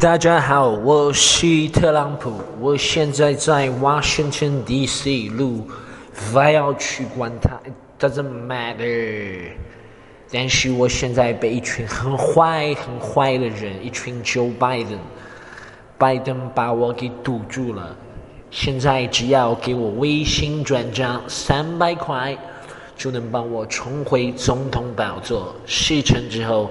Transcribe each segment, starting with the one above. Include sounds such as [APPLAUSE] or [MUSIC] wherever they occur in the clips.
大家好，我是特朗普，我现在在 Washington D.C. 录，还要去管他，doesn't matter。但是我现在被一群很坏、很坏的人，一群 Joe Biden，拜登把我给堵住了。现在只要给我微信转账三百块，就能帮我重回总统宝座。事成之后。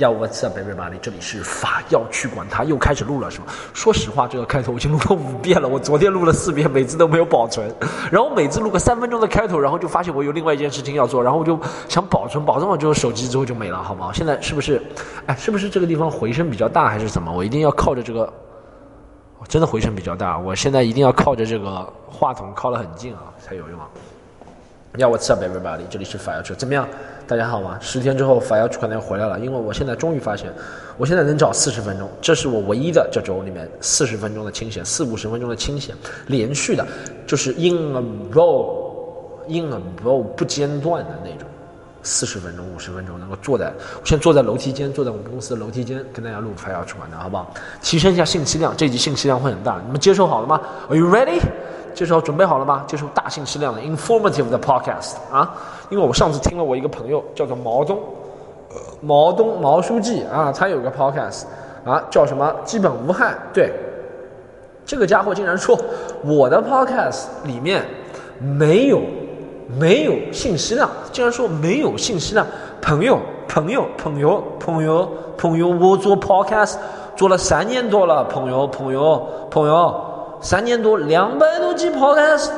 要 What's up, everybody？这里是法要去管他，又开始录了是吗？说实话，这个开头我已经录了五遍了，我昨天录了四遍，每次都没有保存。然后每次录个三分钟的开头，然后就发现我有另外一件事情要做，然后我就想保存，保存完之后手机之后就没了，好吗？现在是不是？哎，是不是这个地方回声比较大，还是怎么？我一定要靠着这个，真的回声比较大，我现在一定要靠着这个话筒靠得很近啊，才有用啊。要 What's up, everybody？这里是法要去，怎么样？大家好吗？十天之后法要车可能要回来了，因为我现在终于发现，我现在能找四十分钟，这是我唯一的这周里面四十分钟的清闲，四五十分钟的清闲，连续的，就是 in a row，in a row 不间断的那种，四十分钟、五十分钟能够坐在，我现在坐在楼梯间，坐在我们公司的楼梯间跟大家录法要车的，好不好？提升一下信息量，这集信息量会很大，你们接受好了吗？Are you ready？这时候准备好了吗？接受大信息量的 informative 的 podcast 啊！因为我上次听了我一个朋友叫做毛东，毛东毛书记啊，他有个 podcast 啊，叫什么基本无害。对，这个家伙竟然说我的 podcast 里面没有没有信息量，竟然说没有信息量。朋友朋友朋友朋友朋友，我做 podcast 做了三年多了，朋友朋友朋友。三年多，两百多集 Podcast，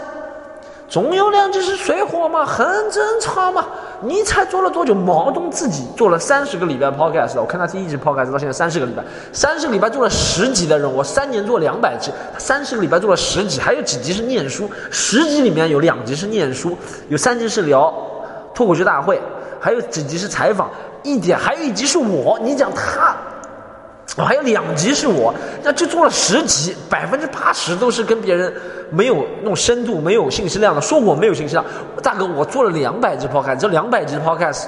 总有两集是水货嘛，很正常嘛。你才做了多久？毛东自己做了三十个礼拜 Podcast 我看他第一集 Podcast 到现在三十个礼拜，三十个礼拜做了十集的人，我三年做两百集，三十个礼拜做了十集，还有几集是念书，十集里面有两集是念书，有三集是聊脱口秀大会，还有几集是采访，一点还有一集是我，你讲他。我还有两集是我，那就做了十集，百分之八十都是跟别人没有那种深度、没有信息量的。说我没有信息量，大哥，我做了两百集 podcast，这两百集 podcast，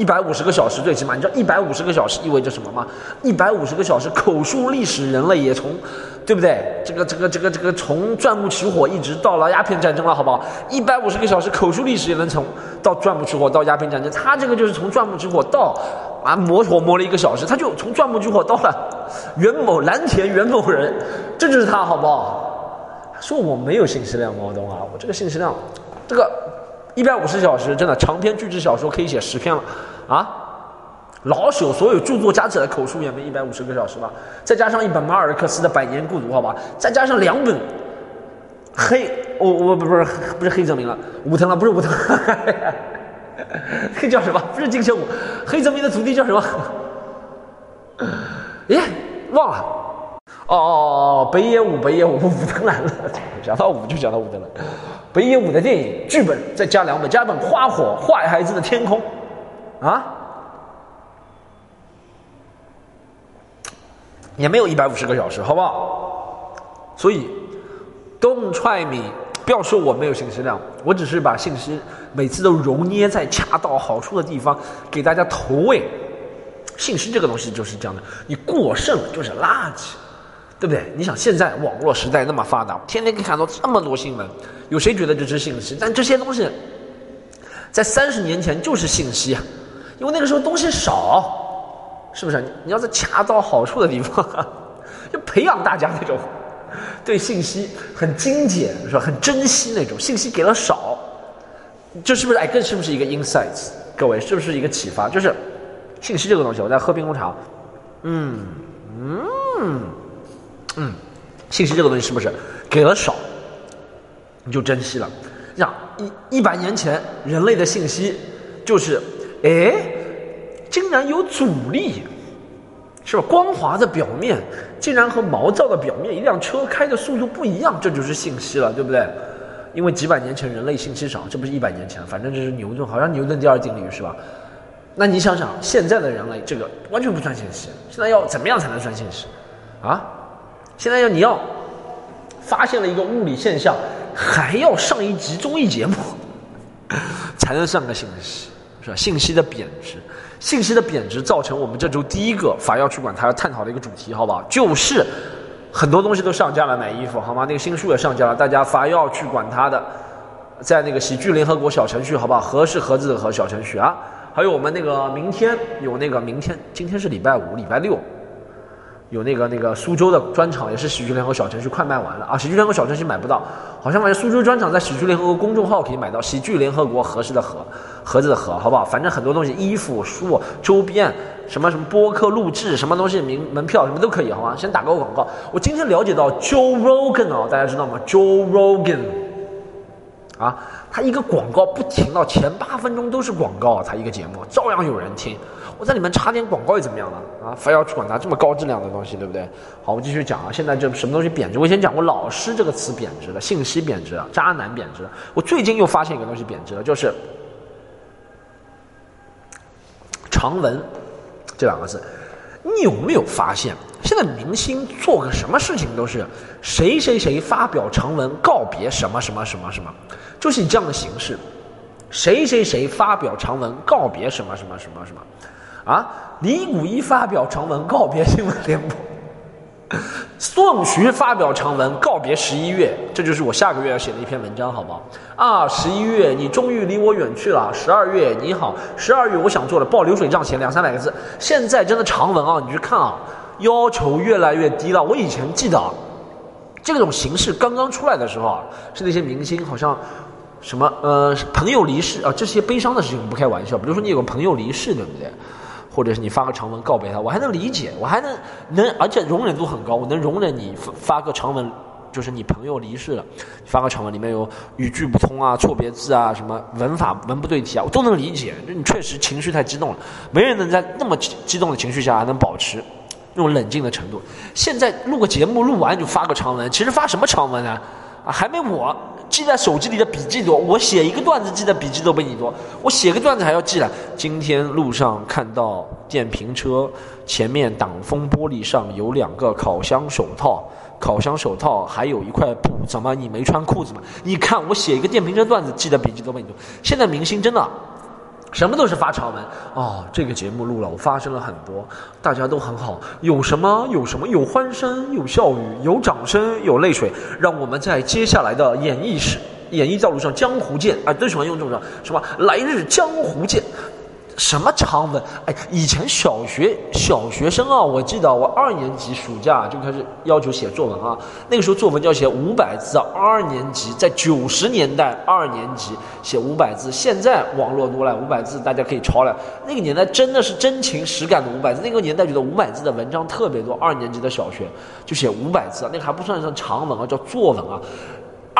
一百五十个小时最起码，你知道一百五十个小时意味着什么吗？一百五十个小时口述历史，人类也从，对不对？这个、这个、这个、这个从钻木取火一直到了鸦片战争了，好不好？一百五十个小时口述历史也能从到钻木取火到鸦片战争，他这个就是从钻木取火到。啊，磨火磨了一个小时，他就从钻木取火到了袁某蓝田袁某人，这就是他，好不好？说我没有信息量，毛东啊，我这个信息量，这个一百五十小时，真的长篇巨制小说可以写十篇了啊！老朽所有著作加起来口述也没一百五十个小时吧？再加上一本马尔克斯的《百年孤独》，好吧？再加上两本黑，我我不不是不是黑泽明了，武藤了，不是武藤。黑 [LAUGHS] 叫什么？不是金城武，黑泽明的徒弟叫什么？[LAUGHS] 耶，忘了。哦哦哦哦，北野武，北野武，武藤兰了。讲到武就讲到武藤兰。北野武的电影剧本再加两本，加一本《花火坏孩子的天空》啊，也没有一百五十个小时，好不好？所以，Don't try me。不要说我没有信息量，我只是把信息每次都揉捏在恰到好处的地方，给大家投喂。信息这个东西就是这样的，你过剩了就是垃圾，对不对？你想现在网络时代那么发达，天天可以看到这么多新闻，有谁觉得这是信息？但这些东西在三十年前就是信息啊，因为那个时候东西少，是不是？你要在恰到好处的地方，[LAUGHS] 就培养大家那种。对信息很精简，是吧？很珍惜那种信息给了少，这是不是哎？这是不是一个 insights？各位是不是一个启发？就是信息这个东西，我在喝冰红茶，嗯嗯嗯，信息这个东西是不是给了少，你就珍惜了？像一一百年前人类的信息就是，哎，竟然有阻力。是吧？光滑的表面竟然和毛躁的表面，一辆车开的速度不一样，这就是信息了，对不对？因为几百年前人类信息少，这不是一百年前，反正这是牛顿，好像牛顿第二定律是吧？那你想想，现在的人类这个完全不算信息，现在要怎么样才能算信息？啊？现在要你要发现了一个物理现象，还要上一集综艺节目才能上个信息，是吧？信息的贬值，信息的贬值造成我们这周第一个法药去管它要探讨的一个主题，好不好？就是很多东西都上架了，买衣服好吗？那个新书也上架了，大家法药去管它的，在那个喜剧联合国小程序，好不好？盒是盒子的盒小程序啊，还有我们那个明天有那个明天，今天是礼拜五，礼拜六。有那个那个苏州的专场，也是喜剧联合小程序快卖完了啊！喜剧联合小程序买不到，好像反正苏州专场在喜剧联合国公众号可以买到。喜剧联合国合适的盒盒子的盒，好不好？反正很多东西，衣服、书、周边，什么什么播客录制，什么东西名门票什么都可以，好吗？先打个广告。我今天了解到 Joe Rogan 啊，大家知道吗？Joe Rogan 啊，他一个广告不停到前八分钟都是广告，他一个节目照样有人听。我在里面插点广告又怎么样呢？啊，非要去管它这么高质量的东西，对不对？好，我继续讲啊。现在这什么东西贬值？我以前讲过“老师”这个词贬值了，信息贬值了，渣男贬值了。我最近又发现一个东西贬值了，就是“长文”这两个字。你有没有发现，现在明星做个什么事情都是谁谁谁发表长文告别什么什么什么什么，就是以这样的形式，谁谁谁发表长文告别什么什么什么什么。啊，李谷一发表长文告别新闻联播，宋徐发表长文告别十一月，这就是我下个月要写的一篇文章，好不好？啊，十一月你终于离我远去了，十二月你好，十二月我想做的报流水账钱两三百个字，现在真的长文啊，你去看啊，要求越来越低了。我以前记得，这种形式刚刚出来的时候啊，是那些明星好像什么呃朋友离世啊，这些悲伤的事情不开玩笑，比如说你有个朋友离世，对不对？或者是你发个长文告别他，我还能理解，我还能能，而且容忍度很高，我能容忍你发发个长文，就是你朋友离世了，发个长文里面有语句不通啊、错别字啊、什么文法文不对题啊，我都能理解。就你确实情绪太激动了，没人能在那么激动的情绪下还能保持那种冷静的程度。现在录个节目，录完就发个长文，其实发什么长文呢？啊，还没我。记在手机里的笔记多，我写一个段子记的笔记都比你多。我写个段子还要记了。今天路上看到电瓶车前面挡风玻璃上有两个烤箱手套，烤箱手套还有一块布，怎么你没穿裤子吗？你看我写一个电瓶车段子记的笔记都比你多。现在明星真的。什么都是发长文。哦，这个节目录了，我发生了很多，大家都很好，有什么？有什么，有欢声，有笑语，有掌声，有泪水，让我们在接下来的演艺史、演艺道路上江湖见啊，都喜欢用这种什么？来日江湖见。什么长文？哎，以前小学小学生啊，我记得我二年级暑假就开始要求写作文啊。那个时候作文就要写五百字啊。二年级在九十年代，二年级写五百字。现在网络多了，五百字大家可以抄了。那个年代真的是真情实感的五百字。那个年代觉得五百字的文章特别多。二年级的小学就写五百字啊，那个还不算上长文啊，叫作文啊。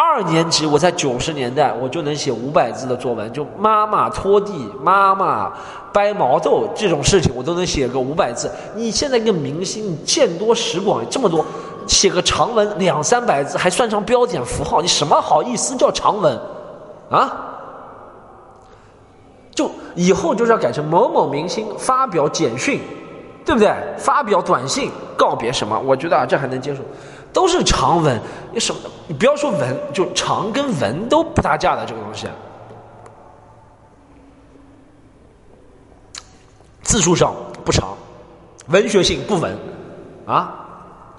二年级，我在九十年代，我就能写五百字的作文，就妈妈拖地、妈妈掰毛豆这种事情，我都能写个五百字。你现在一个明星，你见多识广，这么多，写个长文两三百字，还算上标点符号，你什么好意思叫长文啊？就以后就是要改成某某明星发表简讯，对不对？发表短信告别什么？我觉得啊，这还能接受。都是长文，你什么？你不要说文，就长跟文都不搭架的这个东西。字数上不长，文学性不文，啊，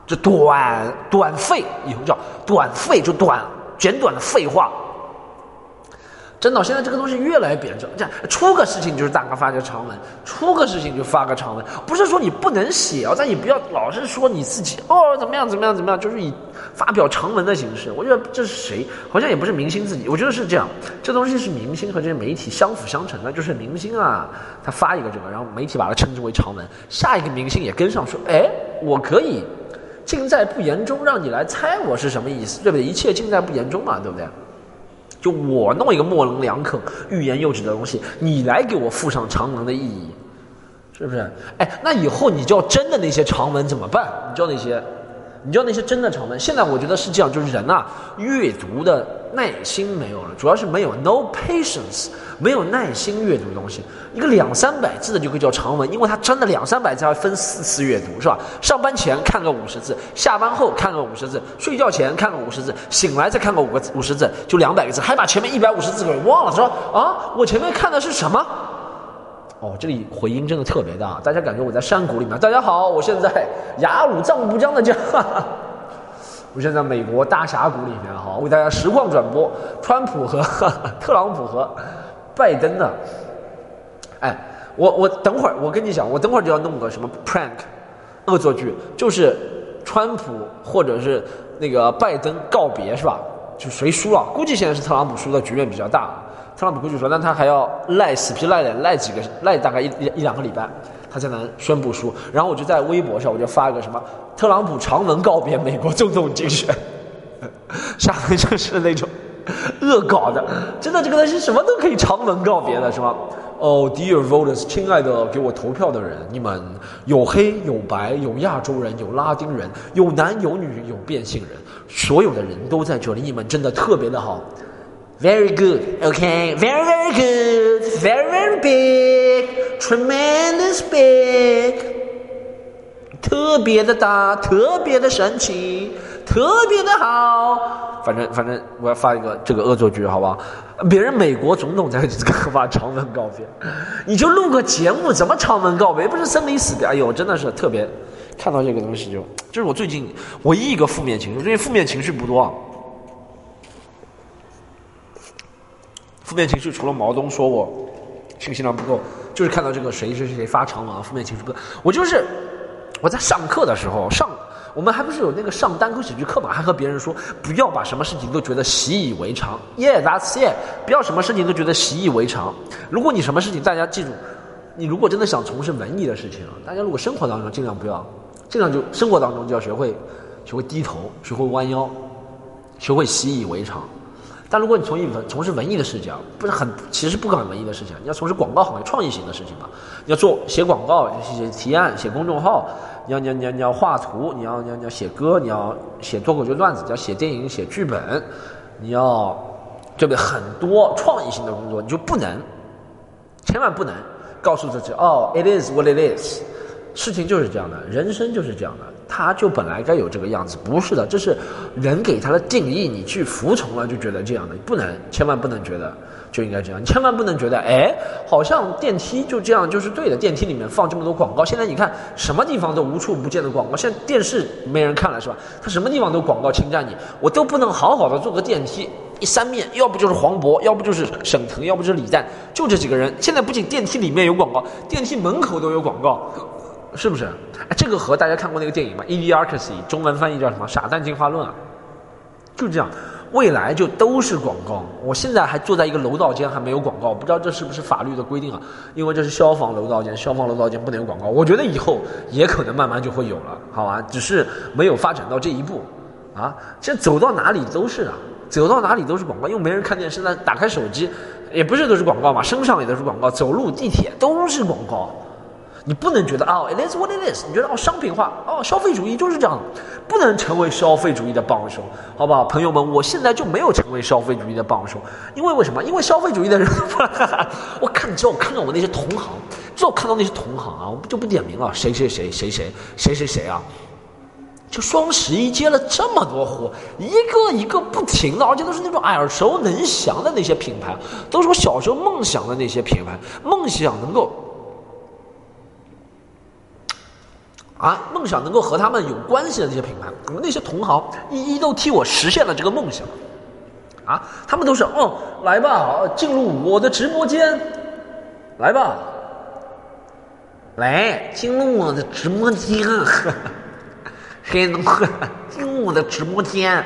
这短短废，以后叫短废，就短简短的废话。真的，现在这个东西越来越贬值。这样出个事情就是大哥发个长文，出个事情就发个长文。不是说你不能写哦，但你不要老是说你自己哦怎么样怎么样怎么样，就是以发表长文的形式。我觉得这是谁？好像也不是明星自己。我觉得是这样，这东西是明星和这些媒体相辅相成的。就是明星啊，他发一个这个，然后媒体把它称之为长文，下一个明星也跟上说，哎，我可以尽在不言中，让你来猜我是什么意思，对不对？一切尽在不言中嘛，对不对？就我弄一个模棱两可、欲言又止的东西，你来给我附上长文的意义，是不是？哎，那以后你叫真的那些长文怎么办？你叫那些，你知道那些真的长文？现在我觉得是这样，就是人啊，阅读的耐心没有了，主要是没有 no patience，没有耐心阅读东西。一个两三百字的就可以叫长文，因为它真的两三百字要分四次阅读，是吧？上班前看个五十字，下班后看个五十字，睡觉前看个五十字，醒来再看个五个五十字，就两百个字，还把前面一百五十字给忘了，说啊，我前面看的是什么？哦，这里回音真的特别大，大家感觉我在山谷里面。大家好，我现在雅鲁藏布江的家。我现在美国大峡谷里面哈，为大家实况转播川普和 [LAUGHS] 特朗普和拜登的。哎，我我等会儿我跟你讲，我等会儿就要弄个什么 prank 恶作剧，就是川普或者是那个拜登告别是吧？就谁输了？估计现在是特朗普输的局面比较大。特朗普过去说，但他还要赖死皮赖脸赖几个赖大概一一两个礼拜。他才能宣布输，然后我就在微博上我就发一个什么特朗普长文告别美国总统竞选，[LAUGHS] 下面就是那种 [LAUGHS] 恶搞的，真的这个东西什么都可以长文告别的是吗？哦，Dear voters，亲爱的给我投票的人，你们有黑有白，有亚洲人，有拉丁人，有男有女，有变性人，所有的人都在这里，你们真的特别的好。Very good, okay. Very, very good. Very, very big. Tremendous big. 特别的大，特别的神奇，特别的好。反正反正，我要发一个这个恶作剧，好不好？别人美国总统在发长文告别，你就录个节目，怎么长文告别？不是生离死别？哎呦，真的是特别。看到这个东西就，这是我最近唯一一个负面情绪，最近负面情绪不多。负面情绪除了毛东说我信息量不够，就是看到这个谁谁谁发长文，负面情绪不够。我就是我在上课的时候上，我们还不是有那个上单口喜剧课嘛，还和别人说不要把什么事情都觉得习以为常。Yeah，that's it。不要什么事情都觉得习以为常。如果你什么事情，大家记住，你如果真的想从事文艺的事情，大家如果生活当中尽量不要，尽量就生活当中就要学会学会低头，学会弯腰，学会习以为常。但如果你从艺文从事文艺的事情，不是很其实不搞文艺的事情，你要从事广告行业创意型的事情嘛？你要做写广告、写提案、写公众号，你要你要你要你要画图，你要你要你要写歌，你要写脱口秀段子，你要写电影、写剧本，你要对不对？很多创意性的工作，你就不能，千万不能告诉自己哦，it is what it is，事情就是这样的，人生就是这样的。他就本来该有这个样子，不是的，这是人给他的定义，你去服从了就觉得这样的，不能，千万不能觉得就应该这样，你千万不能觉得，哎，好像电梯就这样就是对的，电梯里面放这么多广告，现在你看什么地方都无处不见的广告，现在电视没人看了是吧？他什么地方都广告侵占你，我都不能好好的坐个电梯，一三面，要不就是黄渤，要不就是沈腾，要不就是李诞，就这几个人，现在不仅电梯里面有广告，电梯门口都有广告。是不是？哎，这个和大家看过那个电影吗？Idiocracy，中文翻译叫什么？傻蛋进化论啊，就这样。未来就都是广告。我现在还坐在一个楼道间，还没有广告，不知道这是不是法律的规定啊？因为这是消防楼道间，消防楼道间不能有广告。我觉得以后也可能慢慢就会有了，好吧？只是没有发展到这一步啊。这走到哪里都是啊，走到哪里都是广告，因为没人看电视，那打开手机也不是都是广告嘛，身上也都是广告，走路地铁都是广告。你不能觉得哦，it is what it is。你觉得哦，商品化哦，消费主义就是这样，不能成为消费主义的帮手，好不好，朋友们？我现在就没有成为消费主义的帮手，因为为什么？因为消费主义的人，我看，你知道，我看到我那些同行，知道看到那些同行啊，我不就不点名了，谁谁谁谁谁谁谁谁啊？就双十一接了这么多货，一个一个不停的，而且都是那种耳熟能详的那些品牌，都是我小时候梦想的那些品牌，梦想能够。啊，梦想能够和他们有关系的这些品牌，我们那些同行一一都替我实现了这个梦想，啊，他们都是哦，来吧，进入我的直播间，来吧，来进入我的直播间，[LAUGHS] 谁能 [LAUGHS] 进入我的直播间？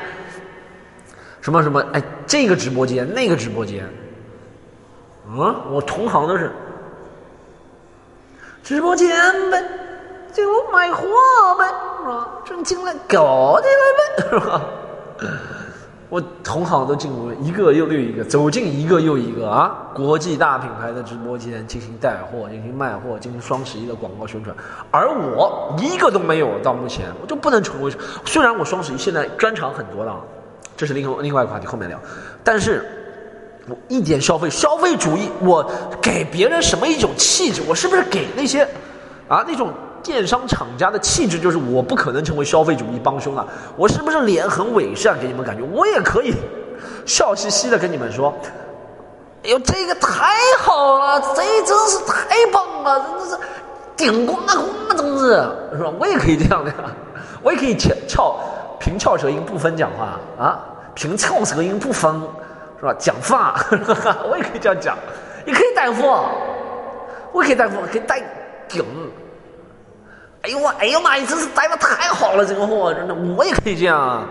什么什么？哎，这个直播间，那个直播间，嗯，我同行都是直播间呗。就买货呗，是吧？挣钱了，搞起来呗，是吧？我同行都进入一个又又一个，走进一个又一个啊！国际大品牌的直播间进行带货、进行卖货、进行双十一的广告宣传，而我一个都没有。到目前，我就不能成为。虽然我双十一现在专场很多了，这是另另外一个话题，后面聊。但是，我一点消费消费主义，我给别人什么一种气质？我是不是给那些啊那种电商厂家的气质？就是我不可能成为消费主义帮凶啊！我是不是脸很伪善，给你们感觉？我也可以笑嘻嘻的跟你们说：“哎呦，这个太好了，这真是太棒了，真的是顶呱呱，真是是吧？”我也可以这样的呀，我也可以翘翘。平翘舌音不分讲话啊，平翘舌音不分，是吧？讲话，[LAUGHS] 我也可以这样讲，也可以带货，我也可以带货，可以带顶。哎呦我，哎呦妈呀，真是待的太好了，这个货真的，我也可以这样啊，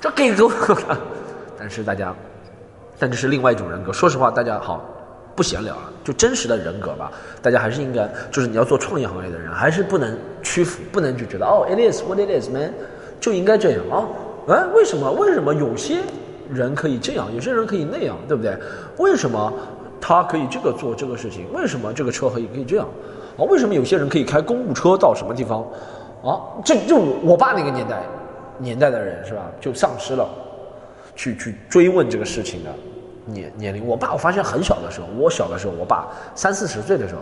这给够了。[LAUGHS] 但是大家，但这是另外一种人格。说实话，大家好，不闲聊了，就真实的人格吧。大家还是应该，就是你要做创业行业的人，还是不能屈服，不能就觉得哦，it is what it is man。就应该这样啊？哎，为什么？为什么有些人可以这样，有些人可以那样，对不对？为什么他可以这个做这个事情？为什么这个车可以可以这样？啊？为什么有些人可以开公务车到什么地方？啊？这就我我爸那个年代年代的人是吧？就丧失了去去追问这个事情的年年龄。我爸我发现很小的时候，我小的时候，我爸三四十岁的时候。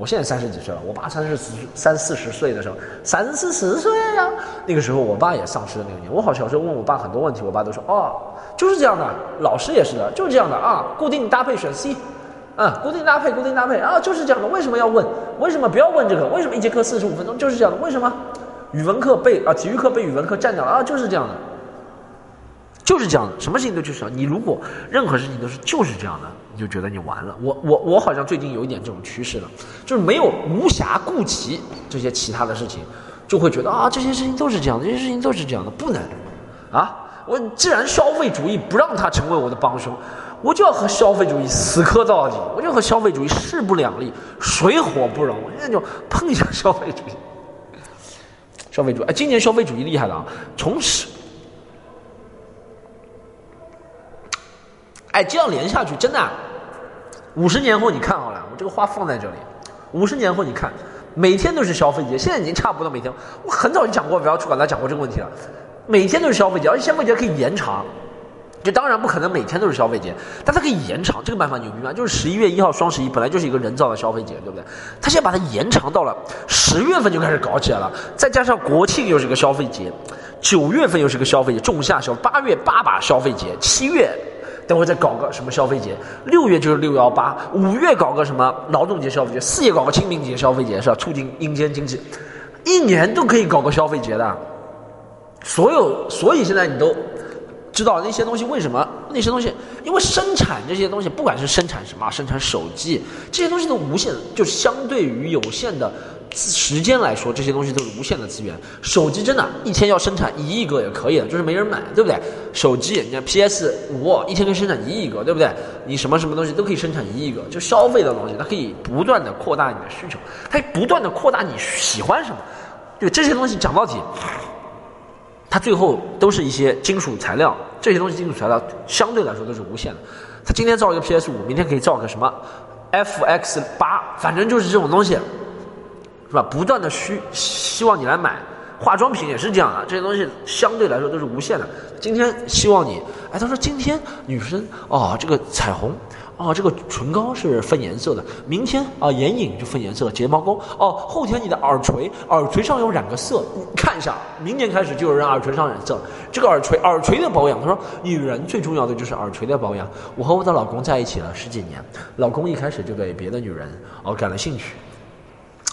我现在三十几岁了，我爸三十四三四十岁的时候，三四十岁呀，那个时候我爸也丧失了那个年。我好小时候问我爸很多问题，我爸都说哦，就是这样的。老师也是的，就是这样的啊。固定搭配选 C，啊，固定搭配，固定搭配啊，就是这样的。为什么要问？为什么不要问这个？为什么一节课四十五分钟？就是这样的。为什么？语文课被啊，体育课被语文课占掉了啊，就是这样的。就是这样的，什么事情都就是你如果任何事情都是就是这样的，你就觉得你完了。我我我好像最近有一点这种趋势了，就是没有无暇顾及这些其他的事情，就会觉得啊这些事情都是这样的，这些事情都是这样的，不能啊！我既然消费主义不让它成为我的帮凶，我就要和消费主义死磕到底，我就和消费主义势不两立，水火不容。我现在就碰一下消费主义，消费主义哎，今年消费主义厉害了啊，从始。哎，这样连下去，真的，五十年后你看好了，我这个话放在这里，五十年后你看，每天都是消费节，现在已经差不多每天。我很早就讲过，不要去管他讲过这个问题了，每天都是消费节，而且消费节可以延长，就当然不可能每天都是消费节，但它可以延长，这个办法牛逼吗？就是十一月一号双十一本来就是一个人造的消费节，对不对？它现在把它延长到了十月份就开始搞起来了，再加上国庆又是个消费节，九月份又是个消费节，仲夏消，八月八把消费节，七月。等会再搞个什么消费节，六月就是六幺八，五月搞个什么劳动节消费节，四月搞个清明节消费节，是吧？促进阴间经济，一年都可以搞个消费节的。所有，所以现在你都知道那些东西为什么？那些东西，因为生产这些东西，不管是生产什么，生产手机这些东西都无限，就相对于有限的。时间来说，这些东西都是无限的资源。手机真的，一天要生产一亿个也可以的，就是没人买，对不对？手机，你看 PS 五一天可以生产一亿个，对不对？你什么什么东西都可以生产一亿个，就消费的东西，它可以不断的扩大你的需求，它不断的扩大你喜欢什么。对这些东西讲到底，它最后都是一些金属材料，这些东西金属材料相对来说都是无限的。它今天造一个 PS 五，明天可以造个什么 FX 八，反正就是这种东西。是吧？不断的需希望你来买，化妆品也是这样的，这些东西相对来说都是无限的。今天希望你，哎，他说今天女生哦，这个彩虹，啊，这个唇膏是分颜色的。明天啊，眼影就分颜色，睫毛膏哦，后天你的耳垂，耳垂上有染个色，看一下，明年开始就有人耳垂上染色。这个耳垂，耳垂的保养，他说女人最重要的就是耳垂的保养。我和我的老公在一起了十几年，老公一开始就对别的女人哦感了兴趣。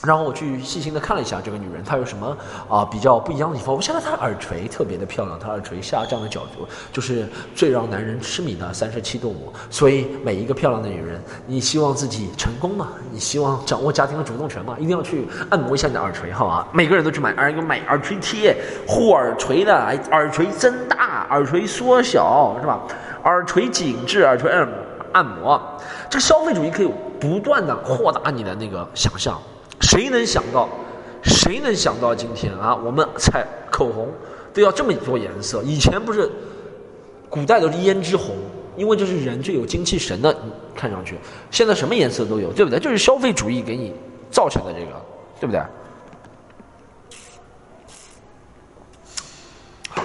然后我去细心的看了一下这个女人，她有什么啊比较不一样的地方？我觉得她耳垂特别的漂亮，她耳垂下降的角度就是最让男人痴迷的三十七度五。所以每一个漂亮的女人，你希望自己成功吗？你希望掌握家庭的主动权吗？一定要去按摩一下你的耳垂，好吧？每个人都去买耳，买耳垂贴，护耳垂的，耳垂增大，耳垂缩小，是吧？耳垂紧致，耳垂按按摩，这个消费主义可以不断的扩大你的那个想象。谁能想到？谁能想到今天啊？我们彩口红都要这么多颜色。以前不是，古代都是胭脂红，因为就是人最有精气神的，看上去。现在什么颜色都有，对不对？就是消费主义给你造成的这个，对不对？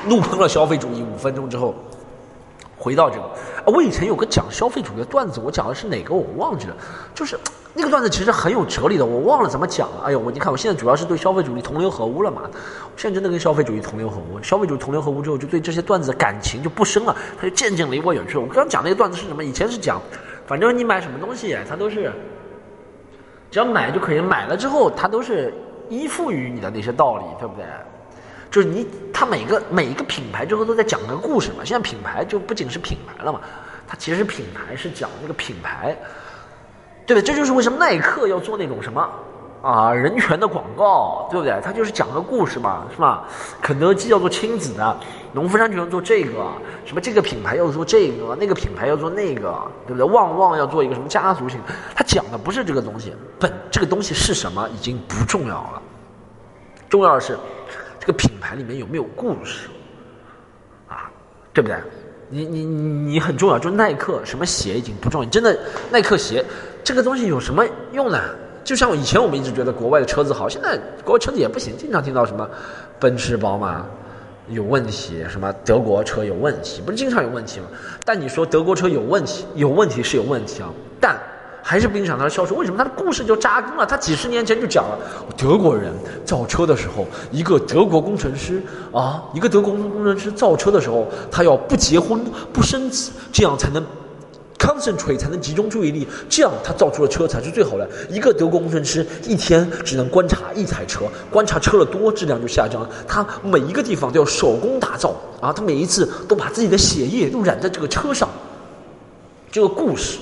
怒喷了消费主义五分钟之后，回到这个，啊我以前有个讲消费主义的段子，我讲的是哪个我忘记了，就是那个段子其实很有哲理的，我忘了怎么讲了。哎呦，我你看我现在主要是对消费主义同流合污了嘛，现在真的跟消费主义同流合污，消费主义同流合污之后，就对这些段子的感情就不深了，他就渐渐离我远去了。我刚刚讲那个段子是什么？以前是讲，反正你买什么东西，它都是只要买就可以，买了之后它都是依附于你的那些道理，对不对？就是你，它每个每一个品牌之后都在讲个故事嘛。现在品牌就不仅是品牌了嘛，它其实品牌是讲那个品牌，对不对？这就是为什么耐克要做那种什么啊人权的广告，对不对？它就是讲个故事嘛，是吧？肯德基要做亲子的，农夫山泉做这个，什么这个品牌要做这个，那个品牌要做那个，对不对？旺旺要做一个什么家族型，它讲的不是这个东西，本这个东西是什么已经不重要了，重要的是。这个品牌里面有没有故事啊？对不对？你你你很重要，就是耐克什么鞋已经不重要，真的耐克鞋这个东西有什么用呢？就像以前我们一直觉得国外的车子好，现在国外车子也不行，经常听到什么奔驰、宝马有问题，什么德国车有问题，不是经常有问题吗？但你说德国车有问题，有问题是有问题啊，但。还是不影响它的销售，为什么？他的故事就扎根了。他几十年前就讲了，德国人造车的时候，一个德国工程师啊，一个德国工程师造车的时候，他要不结婚不生子，这样才能 concentrate 才能集中注意力，这样他造出的车才是最好的。一个德国工程师一天只能观察一台车，观察车了多，质量就下降了。他每一个地方都要手工打造啊，他每一次都把自己的血液都染在这个车上，这个故事。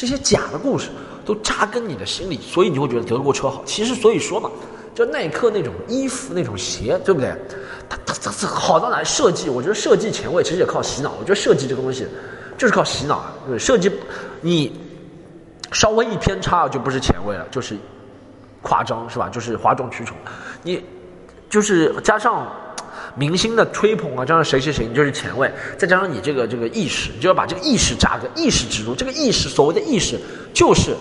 这些假的故事都扎根你的心里，所以你会觉得德国车好。其实，所以说嘛，就耐克那种衣服、那种鞋，对不对？它它它它好到哪？设计，我觉得设计前卫，其实也靠洗脑。我觉得设计这个东西就是靠洗脑。对，设计你稍微一偏差就不是前卫了，就是夸张，是吧？就是哗众取宠。你就是加上。明星的吹捧啊，加上谁谁谁，你就是前卫，再加上你这个这个意识，你就要把这个意识扎根，意识植入。这个意识，所谓的意识，就是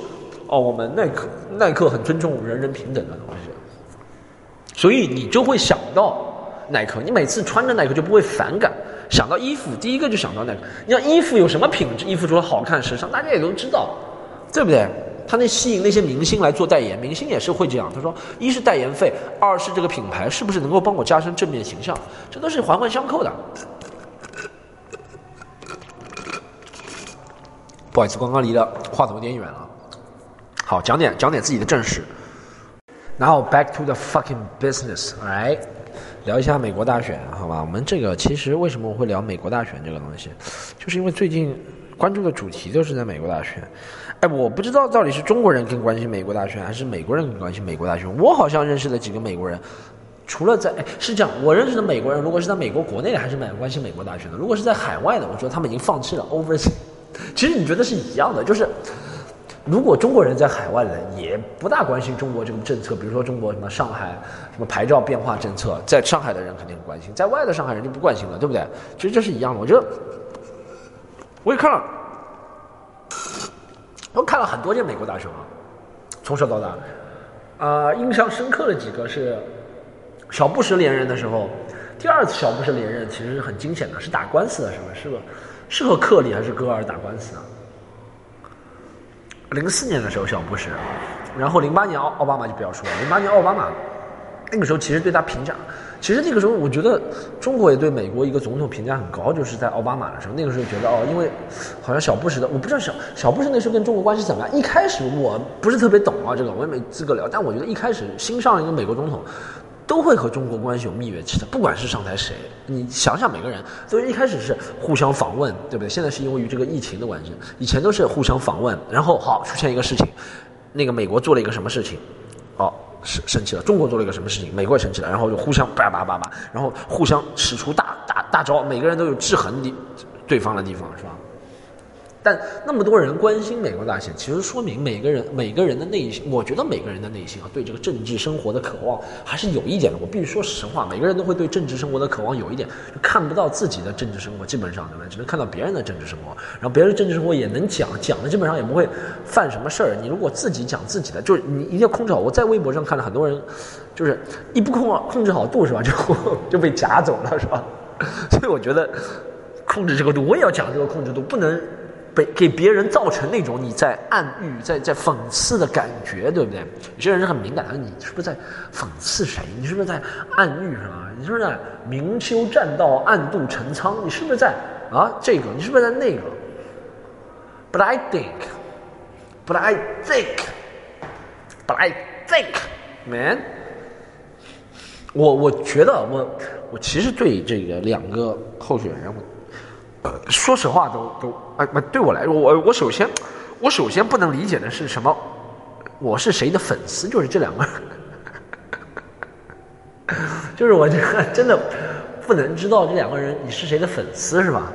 哦，我们耐克耐克很尊重人人平等的东西，所以你就会想到耐克。你每次穿着耐克就不会反感，想到衣服，第一个就想到耐克。你像衣服有什么品质？衣服除了好看时尚，大家也都知道，对不对？他那吸引那些明星来做代言，明星也是会这样。他说，一是代言费，二是这个品牌是不是能够帮我加深正面形象，这都是环环相扣的。不好意思，刚刚离的话筒有点远了。好，讲点讲点自己的正事。然后 back to the fucking business，来聊一下美国大选，好吧？我们这个其实为什么我会聊美国大选这个东西，就是因为最近关注的主题都是在美国大选。哎，我不知道到底是中国人更关心美国大选，还是美国人更关心美国大选。我好像认识的几个美国人，除了在哎是这样，我认识的美国人，如果是在美国国内的，还是蛮关心美国大选的。如果是在海外的，我觉得他们已经放弃了 oversee。[LAUGHS] 其实你觉得是一样的，就是如果中国人在海外的，也不大关心中国这个政策。比如说中国什么上海什么牌照变化政策，在上海的人肯定很关心，在外的上海人就不关心了，对不对？其实这是一样的。我觉得我也看了。我看了很多届美国大选啊，从小到大，啊，印象深刻的几个是小布什连任的时候，第二次小布什连任其实是很惊险的，是打官司的，是吧？是吧？是和克里还是戈尔打官司啊？零四年的时候小布什，然后零八年奥奥巴马就不要说了，零八年奥巴马那个时候其实对他评价。其实那个时候，我觉得中国也对美国一个总统评价很高，就是在奥巴马的时候。那个时候觉得哦，因为好像小布什的，我不知道小小布什那时候跟中国关系怎么样。一开始我不是特别懂啊，这个我也没资格聊。但我觉得一开始新上一个美国总统，都会和中国关系有蜜月期的，不管是上台谁。你想想，每个人所以一开始是互相访问，对不对？现在是因为于这个疫情的关系，以前都是互相访问，然后好出现一个事情，那个美国做了一个什么事情，好。生生气了，中国做了一个什么事情，美国也生气了，然后就互相叭叭叭叭，然后互相使出大大大招，每个人都有制衡你对方的地方，是吧？但那么多人关心美国大选，其实说明每个人每个人的内心，我觉得每个人的内心啊，对这个政治生活的渴望还是有一点的。我必须说实话，每个人都会对政治生活的渴望有一点，看不到自己的政治生活，基本上对吧？只能看到别人的政治生活，然后别人的政治生活也能讲，讲的基本上也不会犯什么事儿。你如果自己讲自己的，就是你一定要控制好。我在微博上看了很多人，就是一不控控制好度是吧，[LAUGHS] 就就被夹走了是吧？[LAUGHS] 所以我觉得控制这个度，我也要讲这个控制度，不能给别人造成那种你在暗喻、在在讽刺的感觉，对不对？有些人是很敏感的，你是不是在讽刺谁？你是不是在暗喻什么？你是不是在明修栈道，暗度陈仓？你是不是在啊这个？你是不是在那个？But I think, but I think, but I think, man. 我我觉得我我其实对这个两个候选人，呃，说实话都都哎对我来说，我我首先我首先不能理解的是什么？我是谁的粉丝？就是这两个，[LAUGHS] 就是我这个真的不能知道这两个人你是谁的粉丝是吧？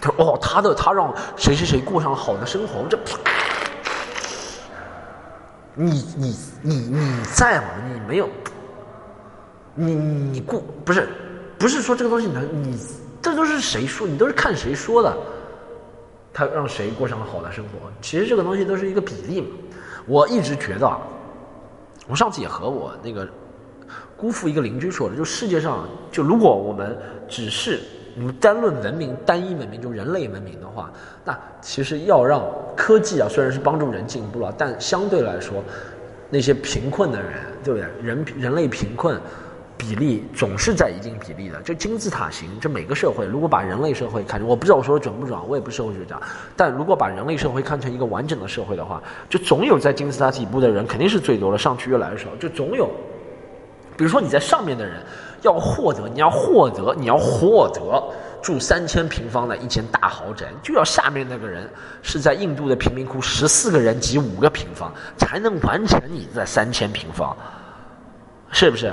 他哦，他的他让谁谁谁过上了好的生活，这你你你你在吗？你没有。你你过不是，不是说这个东西能你这都是谁说？你都是看谁说的？他让谁过上了好的生活？其实这个东西都是一个比例嘛。我一直觉得啊，我上次也和我那个姑父一个邻居说的，就世界上就如果我们只是我们单论文明单一文明就人类文明的话，那其实要让科技啊虽然是帮助人进步了，但相对来说那些贫困的人，对不对？人人类贫困。比例总是在一定比例的，就金字塔形。这每个社会，如果把人类社会看，我不知道我说的准不准，我也不是社会学家。但如果把人类社会看成一个完整的社会的话，就总有在金字塔底部的人肯定是最多的，上去越来越少。就总有，比如说你在上面的人要获得，你要获得，你要获得住三千平方的一间大豪宅，就要下面那个人是在印度的贫民窟十四个人挤五个平方才能完成你的三千平方，是不是？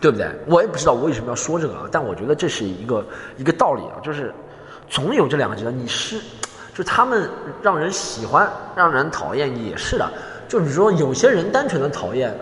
对不对？我也不知道我为什么要说这个啊，但我觉得这是一个一个道理啊，就是总有这两个极端。你是，就他们让人喜欢，让人讨厌也是的。就比如说有些人单纯的讨厌，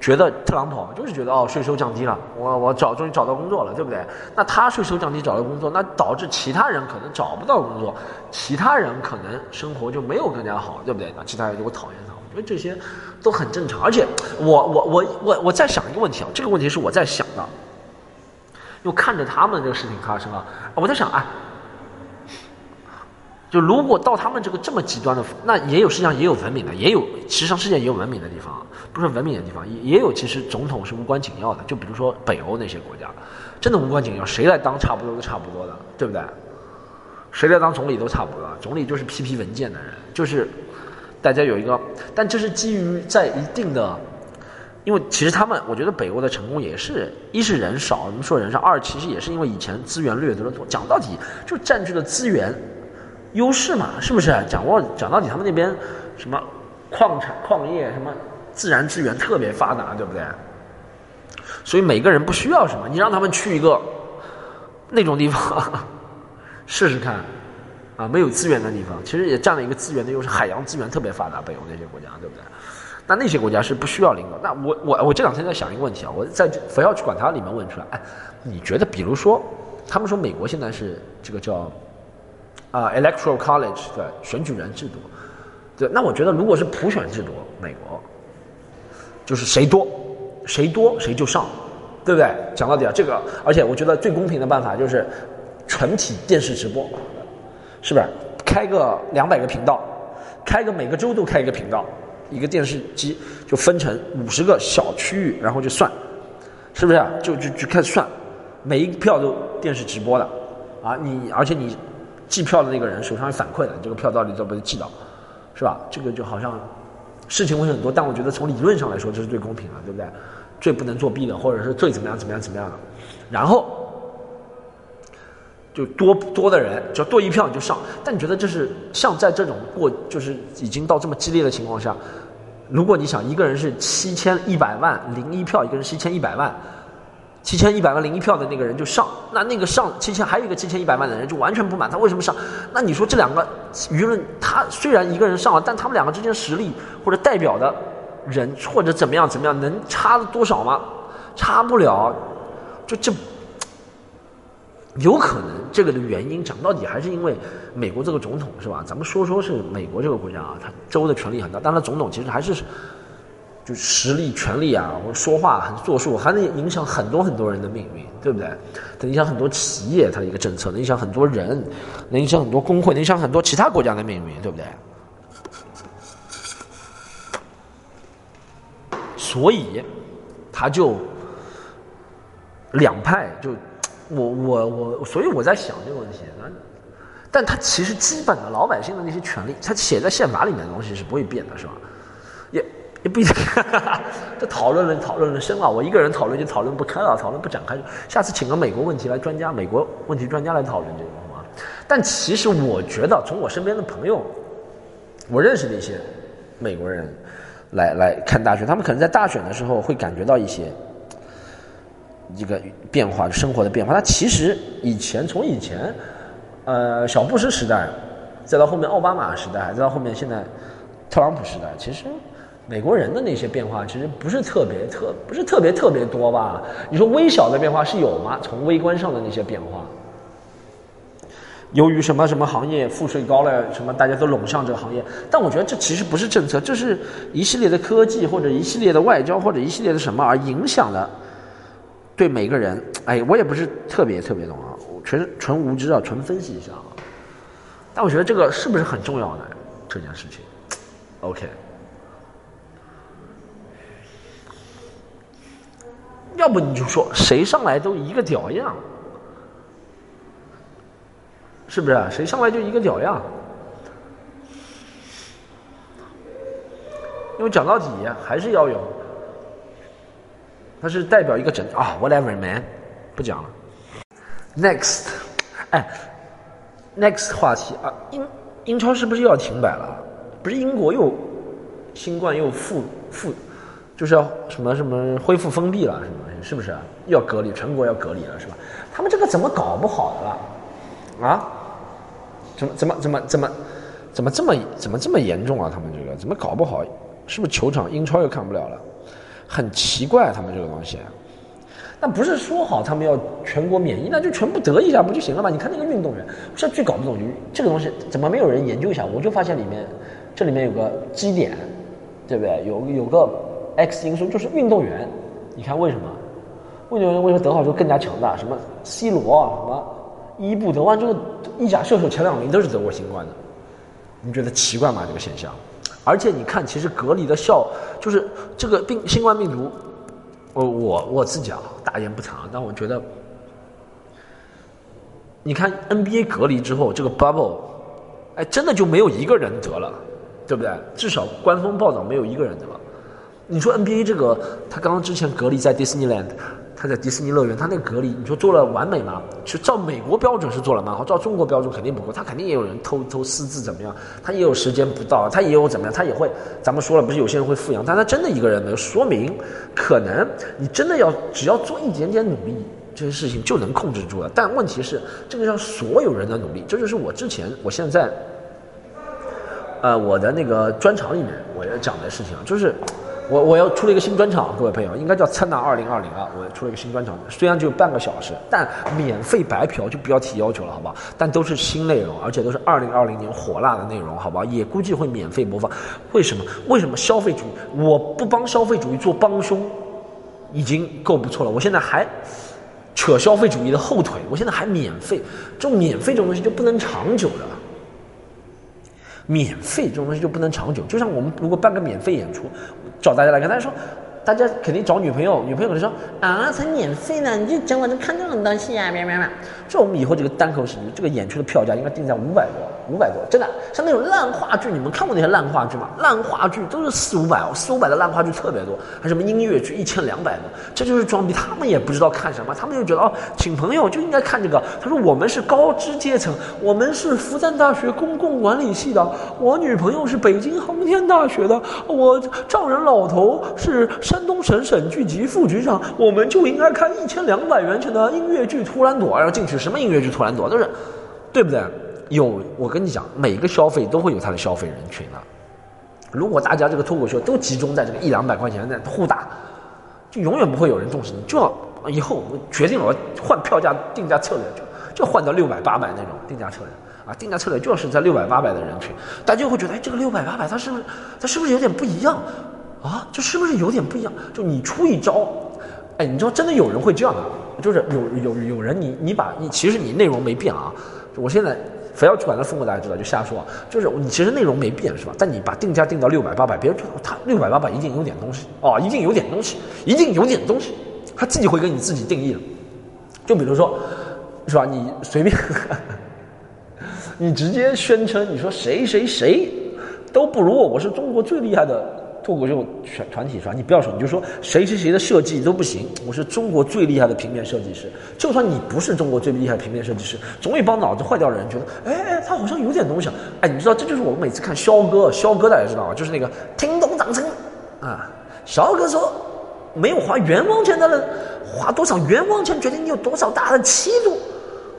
觉得特朗普就是觉得哦税收降低了，我我找终于找到工作了，对不对？那他税收降低找到工作，那导致其他人可能找不到工作，其他人可能生活就没有更加好，对不对？那其他人就会讨厌他。我觉得这些。都很正常，而且我我我我我在想一个问题啊，这个问题是我在想的，又看着他们这个事情发生啊，我在想啊，就如果到他们这个这么极端的，那也有世界上也有文明的，也有其实上世界也有文明的地方，不是文明的地方，也也有其实总统是无关紧要的，就比如说北欧那些国家，真的无关紧要，谁来当差不多都差不多的，对不对？谁来当总理都差不多，总理就是批批文件的人，就是。大家有一个，但这是基于在一定的，因为其实他们，我觉得北欧的成功也是一是人少，我们说人少；二其实也是因为以前资源掠夺的多。讲到底，就占据了资源优势嘛，是不是？掌握讲到底，他们那边什么矿产、矿业，什么自然资源特别发达，对不对？所以每个人不需要什么，你让他们去一个那种地方 [LAUGHS] 试试看。啊，没有资源的地方，其实也占了一个资源的优势。海洋资源特别发达，北欧那些国家，对不对？那那些国家是不需要领导。那我我我这两天在想一个问题啊，我在不要去管它里面问出来。哎，你觉得，比如说，他们说美国现在是这个叫啊，electoral college 对选举人制度，对，那我觉得如果是普选制度，美国就是谁多谁多谁就上，对不对？讲到底啊，这个，而且我觉得最公平的办法就是全体电视直播。是不是开个两百个频道，开个每个州都开一个频道，一个电视机就分成五十个小区域，然后就算，是不是？就就就开始算，每一票都电视直播的，啊，你而且你计票的那个人手上有反馈的，这个票到底怎么寄到，是吧？这个就好像事情会很多，但我觉得从理论上来说这是最公平的，对不对？最不能作弊的，或者是最怎么样怎么样怎么样的，然后。就多多的人，只要多一票你就上。但你觉得这是像在这种过，就是已经到这么激烈的情况下，如果你想一个人是七千一百万零一票，一个人七千一百万，七千一百万零一票的那个人就上，那那个上七千还有一个七千一百万的人就完全不满，他为什么上？那你说这两个舆论，他虽然一个人上了，但他们两个之间实力或者代表的人或者怎么样怎么样，能差多少吗？差不了，就这。有可能这个的原因讲到底还是因为美国这个总统是吧？咱们说说是美国这个国家啊，他州的权力很大，但他总统其实还是就实力、权力啊，或者说话、很做数，还能影响很多很多人的命运，对不对？能影响很多企业它的一个政策，能影响很多人，能影响很多工会，能影响很多其他国家的命运，对不对？所以，他就两派就我我我，所以我在想这个问题。但他其实基本的老百姓的那些权利，他写在宪法里面的东西是不会变的，是吧？也也不一定。[LAUGHS] 这讨论了讨论了深了，我一个人讨论就讨论不开了，讨论不展开。下次请个美国问题来专家，美国问题专家来讨论这个，好吗？但其实我觉得，从我身边的朋友，我认识的一些美国人。来来看大选，他们可能在大选的时候会感觉到一些一个变化，生活的变化。他其实以前从以前，呃，小布什时代，再到后面奥巴马时代，再到后面现在特朗普时代，其实美国人的那些变化其实不是特别特，不是特别特别多吧？你说微小的变化是有吗？从微观上的那些变化。由于什么什么行业赋税高了，什么大家都拢上这个行业，但我觉得这其实不是政策，这是一系列的科技或者一系列的外交或者一系列的什么而影响了对每个人。哎，我也不是特别特别懂啊，纯纯无知啊，纯分析一下啊。但我觉得这个是不是很重要的这件事情？OK，要不你就说谁上来都一个屌样。是不是？谁上来就一个屌样？因为讲到底还是要有，它是代表一个整啊，whatever man，不讲了。Next，哎，next 话题啊，英英超是不是又要停摆了？不是英国又新冠又复复，就是要什么什么恢复封闭了，是吗？是不是？要隔离，全国要隔离了，是吧？他们这个怎么搞不好的了？啊，怎么怎么怎么怎么怎么这么怎么这么严重啊？他们这个怎么搞不好？是不是球场英超又看不了了？很奇怪，他们这个东西。那不是说好他们要全国免疫，那就全部得一下不就行了吗？你看那个运动员，现在最搞不懂就这个东西怎么没有人研究一下？我就发现里面这里面有个基点，对不对？有有个 X 因素，就是运动员。你看为什么？运动员为什么得好之后更加强大？什么 C 罗什么？伊布得完之后，意甲射手前两名都是得过新冠的，你觉得奇怪吗？这个现象，而且你看，其实隔离的效就是这个病新冠病毒，我我我自己啊，大言不惭，但我觉得，你看 NBA 隔离之后，这个 bubble，哎，真的就没有一个人得了，对不对？至少官方报道没有一个人得了。你说 NBA 这个，他刚刚之前隔离在 Disneyland。他在迪士尼乐园，他那个隔离，你说做了完美吗？就照美国标准是做了蛮好，照中国标准肯定不够。他肯定也有人偷偷私自怎么样？他也有时间不到，他也有怎么样？他也会，咱们说了，不是有些人会富养，但他真的一个人能，说明可能你真的要只要做一点点努力，这些事情就能控制住了。但问题是，这个要所有人的努力，这就是我之前，我现在，呃，我的那个专场里面我要讲的事情，就是。我我要出了一个新专场，各位朋友，应该叫灿烂二零二零啊！我出了一个新专场，虽然只有半个小时，但免费白嫖就不要提要求了，好不好？但都是新内容，而且都是二零二零年火辣的内容，好不好？也估计会免费播放。为什么？为什么消费主义？我不帮消费主义做帮凶，已经够不错了。我现在还扯消费主义的后腿，我现在还免费，这种免费这种东西就不能长久的。免费这种东西就不能长久，就像我们如果办个免费演出。找大家来跟，大家说，大家肯定找女朋友，女朋友可能说啊，才免费呢，你就讲我能看这种东西啊，喵喵喵。这我们以后这个单口喜剧，这个演出的票价应该定在五百多，五百多，真的。像那种烂话剧，你们看过那些烂话剧吗？烂话剧都是四五百哦，四五百的烂话剧特别多，还什么音乐剧一千两百多，这就是装逼。他们也不知道看什么，他们就觉得哦，请朋友就应该看这个。他说我们是高知阶层，我们是复旦大学公共管理系的，我女朋友是北京航天大学的，我丈人。老头是山东省省剧局副局长，我们就应该看一千两百元钱的音乐剧《图兰朵》，然后进去什么音乐剧《图兰朵》都是，对不对？有我跟你讲，每个消费都会有它的消费人群的。如果大家这个脱口秀都集中在这个一两百块钱的互打，就永远不会有人重视你。就要以后我决定了，换票价定价策略，就就换到六百八百那种定价策略。啊，定价策略就是在六百八百的人群，大家就会觉得，哎，这个六百八百，它是不是它是不是有点不一样？啊，这是不是有点不一样？就你出一招，哎，你知道真的有人会这样的，就是有有有人你你把你其实你内容没变啊，我现在。非要去管他风格，大家知道就瞎说，就是你其实内容没变是吧？但你把定价定到六百八百，别人他六百八百一定有点东西哦，一定有点东西，一定有点东西，他自己会给你自己定义的。就比如说，是吧？你随便，[LAUGHS] 你直接宣称你说谁谁谁都不如我，我是中国最厉害的。脱口秀团团体是吧？你不要说，你就说谁谁谁的设计都不行。我是中国最厉害的平面设计师。就算你不是中国最厉害的平面设计师，总有一帮脑子坏掉的人觉得，哎哎，他好像有点东西。哎，你知道，这就是我们每次看肖哥，肖哥大家知道啊，就是那个听懂掌声啊。肖哥说，没有花冤枉钱的人，花多少冤枉钱决定你有多少大的气度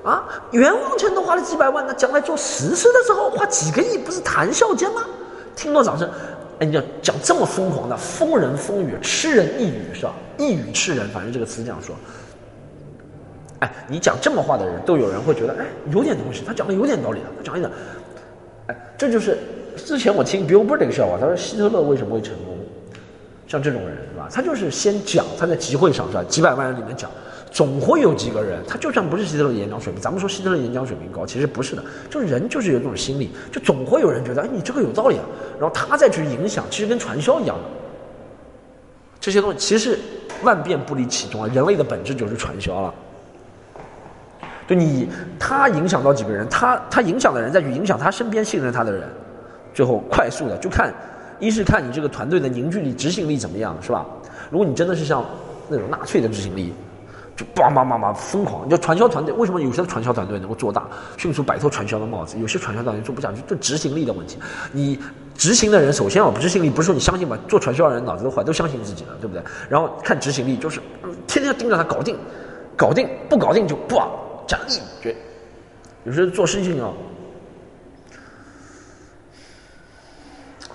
啊！冤枉钱都花了几百万，那将来做实事的时候花几个亿，不是谈笑间吗？听懂掌声。哎，你要讲这么疯狂的疯人疯语，痴人一语是吧？一语吃人，反正这个词这样说。哎，你讲这么话的人都有人会觉得，哎，有点东西，他讲的有点道理的，他讲一讲。哎，这就是之前我听 Bill Burr 这个笑话，他说希特勒为什么会成功？像这种人是吧？他就是先讲，他在集会上是吧？几百万人里面讲。总会有几个人，他就算不是希特勒演讲水平，咱们说希特勒演讲水平高，其实不是的，就人就是有这种心理，就总会有人觉得，哎，你这个有道理啊，然后他再去影响，其实跟传销一样的，这些东西其实万变不离其宗啊，人类的本质就是传销了。就你他影响到几个人，他他影响的人再去影响他身边信任他的人，最后快速的就看，一是看你这个团队的凝聚力、执行力怎么样，是吧？如果你真的是像那种纳粹的执行力。就叭叭叭叭疯狂！就传销团队为什么有些传销团队能够做大，迅速摆脱传销的帽子？有些传销团队做不下去，就执行力的问题。你执行的人，首先啊，执行力不是说你相信吧？做传销的人脑子都坏，都相信自己了，对不对？然后看执行力，就是天天盯着他搞定，搞定不搞定就不讲一绝。有时候做事情啊。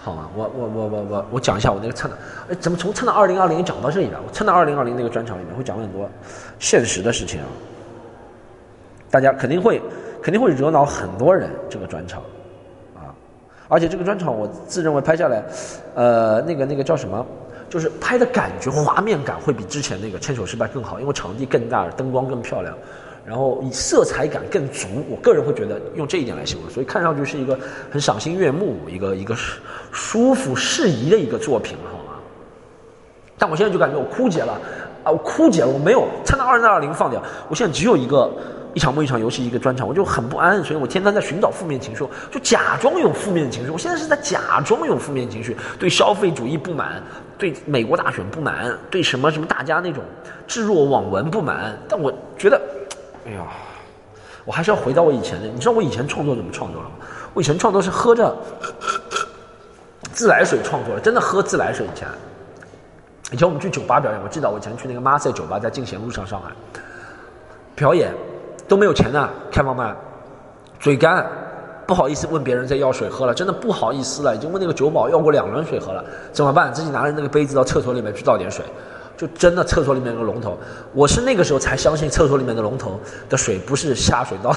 好啊，我我我我我我讲一下我那个蹭的，哎，怎么从蹭到二零二零讲到这里了？我蹭到二零二零那个专场里面会讲很多现实的事情啊，大家肯定会肯定会惹恼很多人。这个专场啊，而且这个专场我自认为拍下来，呃，那个那个叫什么，就是拍的感觉画面感会比之前那个牵手失败更好，因为场地更大，灯光更漂亮。然后以色彩感更足，我个人会觉得用这一点来形容，所以看上去是一个很赏心悦目、一个一个舒服适宜的一个作品，好吗？但我现在就感觉我枯竭了，啊，我枯竭了，我没有参到二零二零放掉，我现在只有一个一场梦一场游戏一个专场，我就很不安，所以我天天在寻找负面情绪，就假装有负面情绪。我现在是在假装有负面情绪，对消费主义不满，对美国大选不满，对什么什么大家那种置若罔闻不满，但我觉得。哎呀，我还是要回到我以前的。你知道我以前创作怎么创作的吗？我以前创作是喝着自来水创作的，真的喝自来水。以前，以前我们去酒吧表演，我记得我以前去那个马赛酒吧，在进贤路上上海表演，都没有钱的，开放麦，嘴干，不好意思问别人再要水喝了，真的不好意思了，已经问那个酒保要过两轮水喝了，怎么办？自己拿着那个杯子到厕所里面去倒点水。就真的厕所里面有个龙头，我是那个时候才相信厕所里面的龙头的水不是下水道。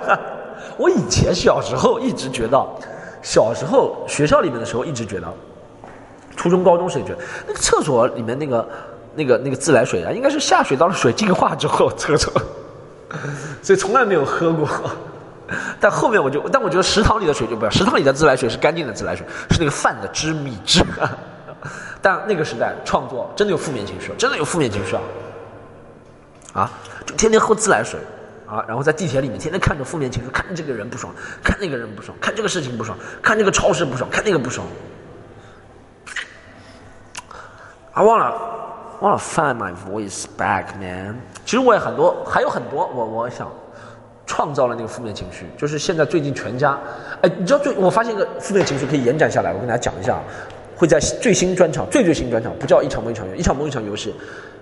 [LAUGHS] 我以前小时候一直觉得，小时候学校里面的时候一直觉得，初中高中时觉得那个厕所里面那个那个那个自来水啊，应该是下水道的水净化之后厕所，[LAUGHS] 所以从来没有喝过。[LAUGHS] 但后面我就，但我觉得食堂里的水就不要，食堂里的自来水是干净的自来水，是那个饭的汁米汁。[LAUGHS] 但那个时代创作真的有负面情绪，真的有负面情绪啊！啊，就天天喝自来水啊，然后在地铁里面天天看着负面情绪，看这个人不爽，看那个人不爽，看这个事情不爽，看这个超市不爽，看那个不爽。I wanna wanna find my voice back, man。其实我也很多，还有很多，我我想创造了那个负面情绪，就是现在最近全家，哎，你知道最我发现一个负面情绪可以延展下来，我跟大家讲一下。会在最新专场、最最新专场，不叫一场梦一场游，一场梦一场游戏，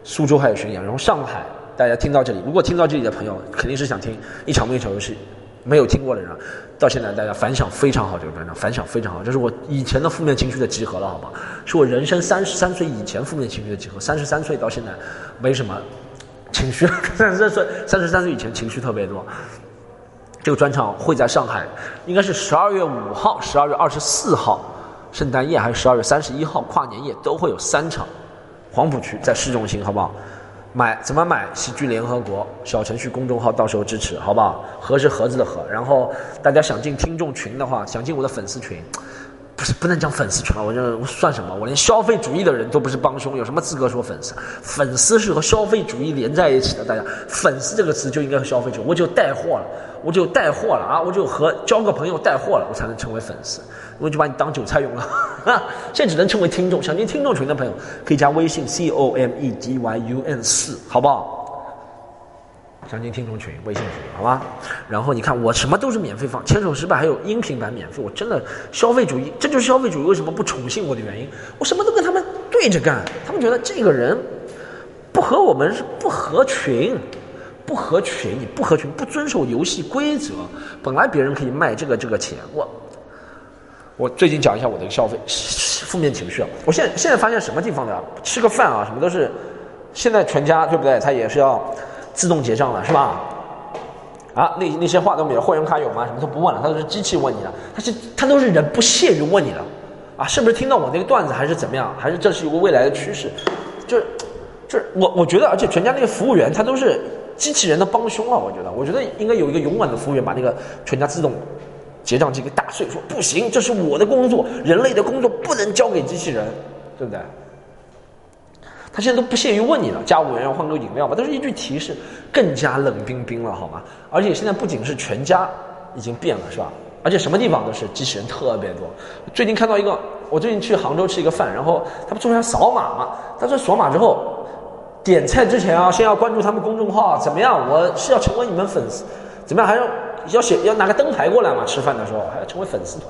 苏州还有巡演，然后上海，大家听到这里，如果听到这里的朋友，肯定是想听一场梦一场游戏，没有听过的人，到现在大家反响非常好，这个专场反响非常好，这是我以前的负面情绪的集合了，好吗？是我人生三十三岁以前负面情绪的集合，三十三岁到现在没什么情绪，三十三岁三十三岁以前情绪特别多。这个专场会在上海，应该是十二月五号、十二月二十四号。圣诞夜还是十二月三十一号跨年夜都会有三场，黄浦区在市中心，好不好？买怎么买？喜剧联合国小程序公众号，到时候支持，好不好？盒是盒子的盒。然后大家想进听众群的话，想进我的粉丝群，不是不能讲粉丝群了，我这算什么？我连消费主义的人都不是帮凶，有什么资格说粉丝？粉丝是和消费主义连在一起的，大家，粉丝这个词就应该和消费主义，我就带货了，我就带货了啊，我就和交个朋友带货了，我才能成为粉丝。我就把你当韭菜用了，哈 [LAUGHS] 现在只能称为听众。想进听众群的朋友，可以加微信 c o m e d y u n 四，好不好？想进听众群，微信群，好吧？然后你看，我什么都是免费放，牵手失败还有音频版免费。我真的消费主义，这就是消费主义为什么不宠幸我的原因。我什么都跟他们对着干，他们觉得这个人不和我们是不合群，不合群，你不合群，不遵守游戏规则。本来别人可以卖这个这个钱，我。我最近讲一下我的消费负面情绪啊！我现在现在发现什么地方的吃个饭啊，什么都是，现在全家对不对？他也是要自动结账了，是吧？啊，那那些话都没有，会员卡有吗？什么都不问了，他都是机器问你的，他是他都是人不屑于问你的，啊，是不是听到我那个段子还是怎么样？还是这是一个未来的趋势？就是就是我我觉得，而且全家那个服务员他都是机器人的帮凶了，我觉得，我觉得应该有一个勇敢的服务员把那个全家自动。结账机给打碎，说不行，这是我的工作，人类的工作不能交给机器人，对不对？他现在都不屑于问你了，加五元要换个饮料吧，都是一句提示，更加冷冰冰了，好吗？而且现在不仅是全家已经变了，是吧？而且什么地方都是机器人特别多。最近看到一个，我最近去杭州吃一个饭，然后他们说要扫码嘛，他说扫码之后点菜之前啊，先要关注他们公众号，怎么样？我是要成为你们粉丝，怎么样？还要？要写要拿个灯牌过来嘛？吃饭的时候还要成为粉丝团，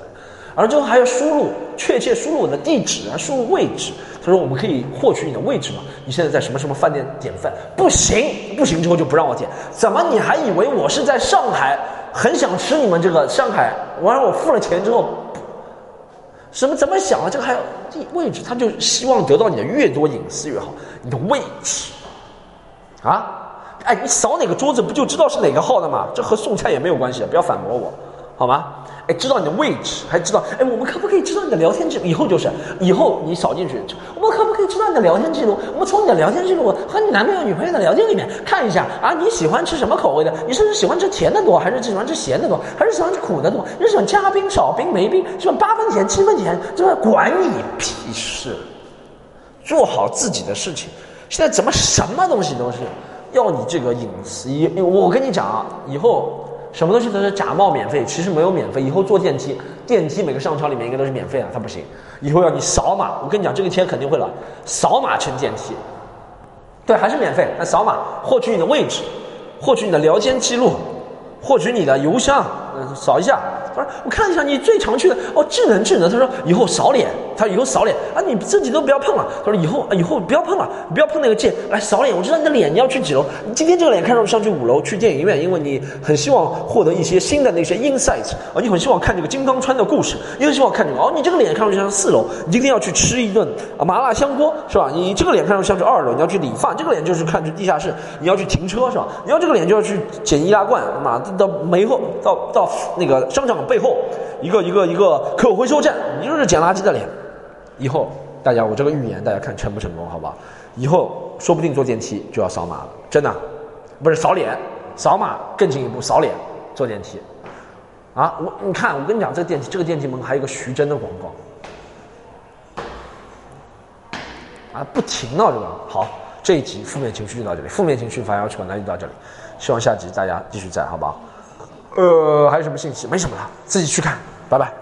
而最后还要输入确切输入我的地址啊，输入位置。他说我们可以获取你的位置吗？你现在在什么什么饭店点饭？不行，不行之后就不让我点。怎么你还以为我是在上海，很想吃你们这个上海？完了我付了钱之后，什么怎么想啊？这个还要地位置？他就希望得到你的越多隐私越好，你的位置啊。哎，你扫哪个桌子不就知道是哪个号的吗？这和送菜也没有关系，不要反驳我，好吗？知道你的位置，还知道哎，我们可不可以知道你的聊天记录？以后就是，以后你扫进去，我们可不可以知道你的聊天记录？我们从你的聊天记录和你男朋友、女朋友的聊天里面看一下啊，你喜欢吃什么口味的？你是喜欢吃甜的多，还是喜欢吃咸的多，还是喜欢吃苦的多？你是喜欢加冰、少冰、没冰？是吧？八分甜、七分甜，是吧？管你屁事！做好自己的事情。现在怎么什么东西都是？要你这个隐私，我跟你讲啊，以后什么东西都是假冒免费，其实没有免费。以后坐电梯，电梯每个商场里面应该都是免费的，它不行。以后要你扫码，我跟你讲，这个钱肯定会了，扫码乘电梯，对，还是免费。那扫码获取你的位置，获取你的聊天记录，获取你的邮箱，嗯扫一下。他说：“我看一下你最常去的哦，智能智能。”他说：“以后扫脸，他说以后扫脸啊，你自己都不要碰了。”他说：“以后以后不要碰了，不要碰那个键，来扫脸。我知道你的脸你要去几楼？你今天这个脸看上去上去五楼去电影院，因为你很希望获得一些新的那些 insights 啊，你很希望看这个金刚川的故事，你很希望看这个哦，你这个脸看上去像四楼，你今天要去吃一顿麻辣香锅是吧？你这个脸看上去像是二楼，你要去理发，这个脸就是看去地下室，你要去停车是吧？你要这个脸就要去捡易拉罐，妈到没后到到那个商场背后。”一个一个一个可回收站，你就是捡垃圾的脸。以后大家，我这个预言，大家看成不成功，好不好？以后说不定坐电梯就要扫码了，真的，不是扫脸，扫码更进一步，扫脸坐电梯。啊，我你看，我跟你讲，这个电梯，这个电梯门还有一个徐峥的广告，啊，不停闹，这个。好，这一集负面情绪就到这里，负面情绪发要传达就到这里，希望下集大家继续在，好不好？呃，还有什么信息？没什么了，自己去看，拜拜。